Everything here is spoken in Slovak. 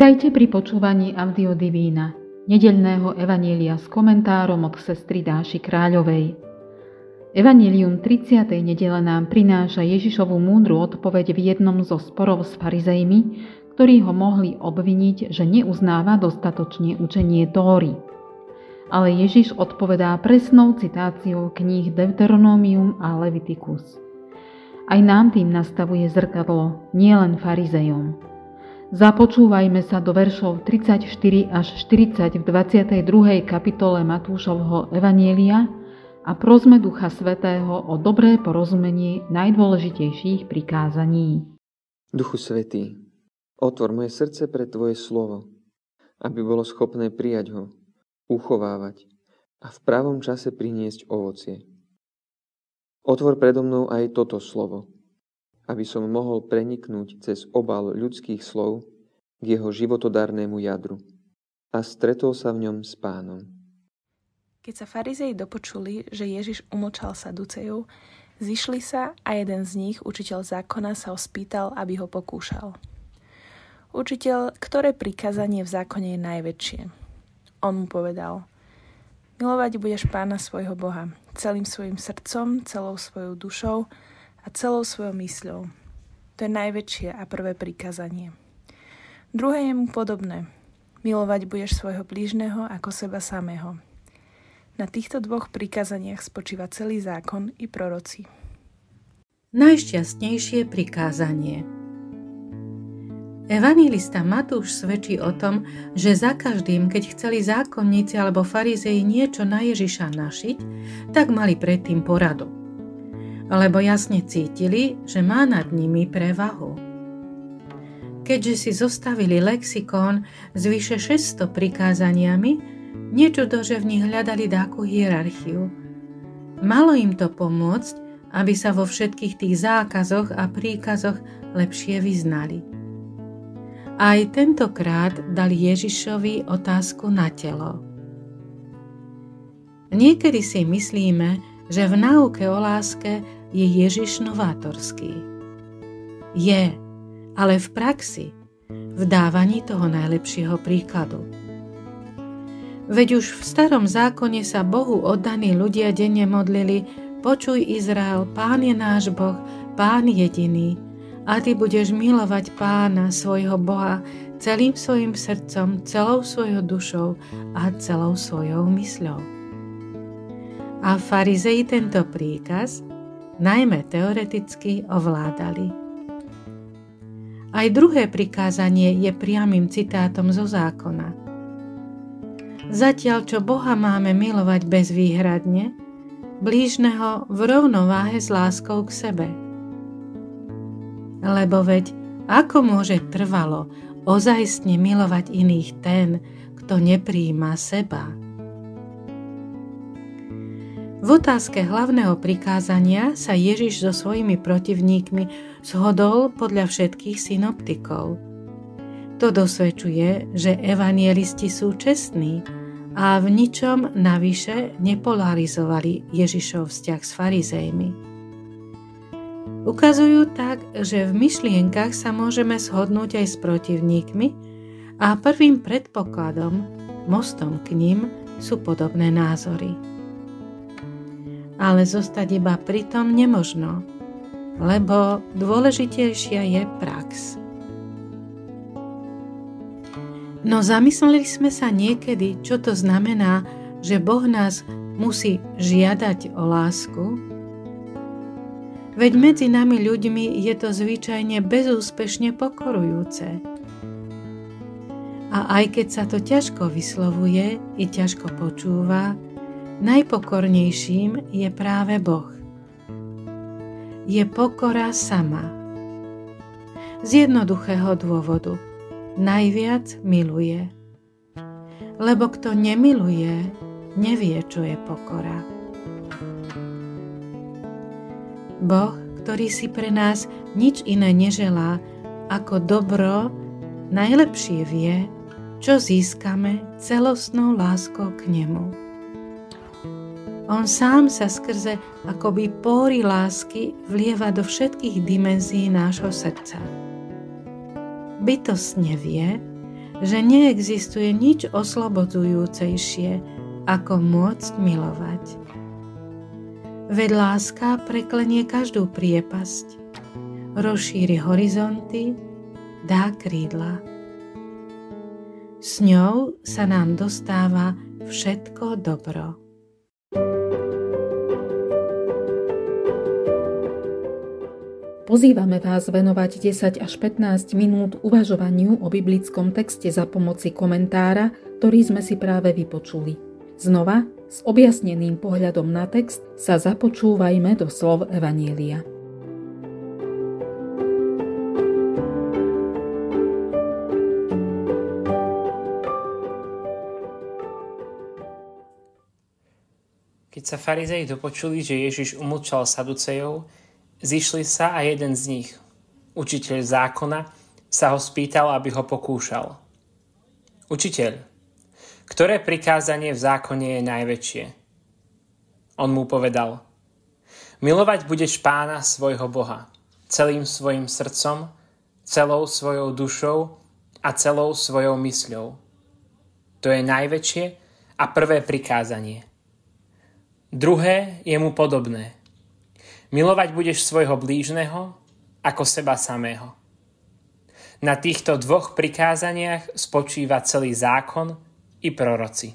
Vitajte pri počúvaní Audio Divína, nedeľného evanielia s komentárom od sestry Dáši Kráľovej. Evangelium 30. nedele nám prináša Ježišovú múdru odpoveď v jednom zo sporov s farizejmi, ktorí ho mohli obviniť, že neuznáva dostatočne učenie Tóry. Ale Ježiš odpovedá presnou citáciou kníh Deuteronomium a Leviticus. Aj nám tým nastavuje zrkadlo, nielen farizejom. Započúvajme sa do veršov 34 až 40 v 22. kapitole Matúšovho Evanielia a prosme Ducha Svetého o dobré porozumenie najdôležitejších prikázaní. Duchu Svetý, otvor moje srdce pre Tvoje slovo, aby bolo schopné prijať ho, uchovávať a v pravom čase priniesť ovocie. Otvor predo mnou aj toto slovo, aby som mohol preniknúť cez obal ľudských slov k jeho životodárnemu jadru a stretol sa v ňom s pánom. Keď sa farizei dopočuli, že Ježiš umlčal Saduceju, zišli sa a jeden z nich, učiteľ zákona, sa ho spýtal, aby ho pokúšal. Učiteľ, ktoré prikázanie v zákone je najväčšie? On mu povedal, milovať budeš pána svojho Boha, celým svojim srdcom, celou svojou dušou, a celou svojou mysľou. To je najväčšie a prvé prikázanie. Druhé je mu podobné. Milovať budeš svojho blížneho ako seba samého. Na týchto dvoch prikázaniach spočíva celý zákon i proroci. Najšťastnejšie prikázanie Evangelista Matúš svedčí o tom, že za každým, keď chceli zákonníci alebo farizei niečo na Ježiša našiť, tak mali predtým poradu lebo jasne cítili, že má nad nimi prevahu. Keďže si zostavili lexikón s vyše 600 prikázaniami, niečudo, že v nich hľadali dáku hierarchiu. Malo im to pomôcť, aby sa vo všetkých tých zákazoch a príkazoch lepšie vyznali. Aj tentokrát dali Ježišovi otázku na telo. Niekedy si myslíme, že v náuke o láske je Ježiš novátorský. Je, ale v praxi, v dávaní toho najlepšieho príkladu. Veď už v starom zákone sa Bohu oddaní ľudia denne modlili Počuj Izrael, Pán je náš Boh, Pán jediný, a ty budeš milovať Pána, svojho Boha, celým svojim srdcom, celou svojou dušou a celou svojou mysľou. A farizei tento príkaz najmä teoreticky ovládali. Aj druhé prikázanie je priamým citátom zo zákona. Zatiaľ, čo Boha máme milovať bezvýhradne, blížneho v rovnováhe s láskou k sebe. Lebo veď, ako môže trvalo ozajstne milovať iných ten, kto nepríjima seba? V otázke hlavného prikázania sa Ježiš so svojimi protivníkmi zhodol podľa všetkých synoptikov. To dosvedčuje, že evanielisti sú čestní a v ničom navyše nepolarizovali Ježišov vzťah s farizejmi. Ukazujú tak, že v myšlienkach sa môžeme shodnúť aj s protivníkmi a prvým predpokladom, mostom k ním, sú podobné názory ale zostať iba pri tom nemožno, lebo dôležitejšia je prax. No zamysleli sme sa niekedy, čo to znamená, že Boh nás musí žiadať o lásku? Veď medzi nami ľuďmi je to zvyčajne bezúspešne pokorujúce. A aj keď sa to ťažko vyslovuje i ťažko počúva, Najpokornejším je práve Boh. Je pokora sama. Z jednoduchého dôvodu. Najviac miluje. Lebo kto nemiluje, nevie, čo je pokora. Boh, ktorý si pre nás nič iné neželá ako dobro, najlepšie vie, čo získame celostnou láskou k nemu. On sám sa skrze akoby póry lásky vlieva do všetkých dimenzií nášho srdca. Bytostne vie, že neexistuje nič oslobodzujúcejšie, ako môcť milovať. Veď láska preklenie každú priepasť, rozšíri horizonty, dá krídla. S ňou sa nám dostáva všetko dobro. Pozývame vás venovať 10 až 15 minút uvažovaniu o biblickom texte za pomoci komentára, ktorý sme si práve vypočuli. Znova, s objasneným pohľadom na text sa započúvajme do slov Evanielia. Keď sa farizei dopočuli, že Ježiš umlčal Saducejov, Zišli sa a jeden z nich, učiteľ zákona, sa ho spýtal, aby ho pokúšal. Učiteľ, ktoré prikázanie v zákone je najväčšie? On mu povedal, milovať budeš pána svojho Boha, celým svojim srdcom, celou svojou dušou a celou svojou mysľou. To je najväčšie a prvé prikázanie. Druhé je mu podobné – Milovať budeš svojho blížneho ako seba samého. Na týchto dvoch prikázaniach spočíva celý zákon i proroci.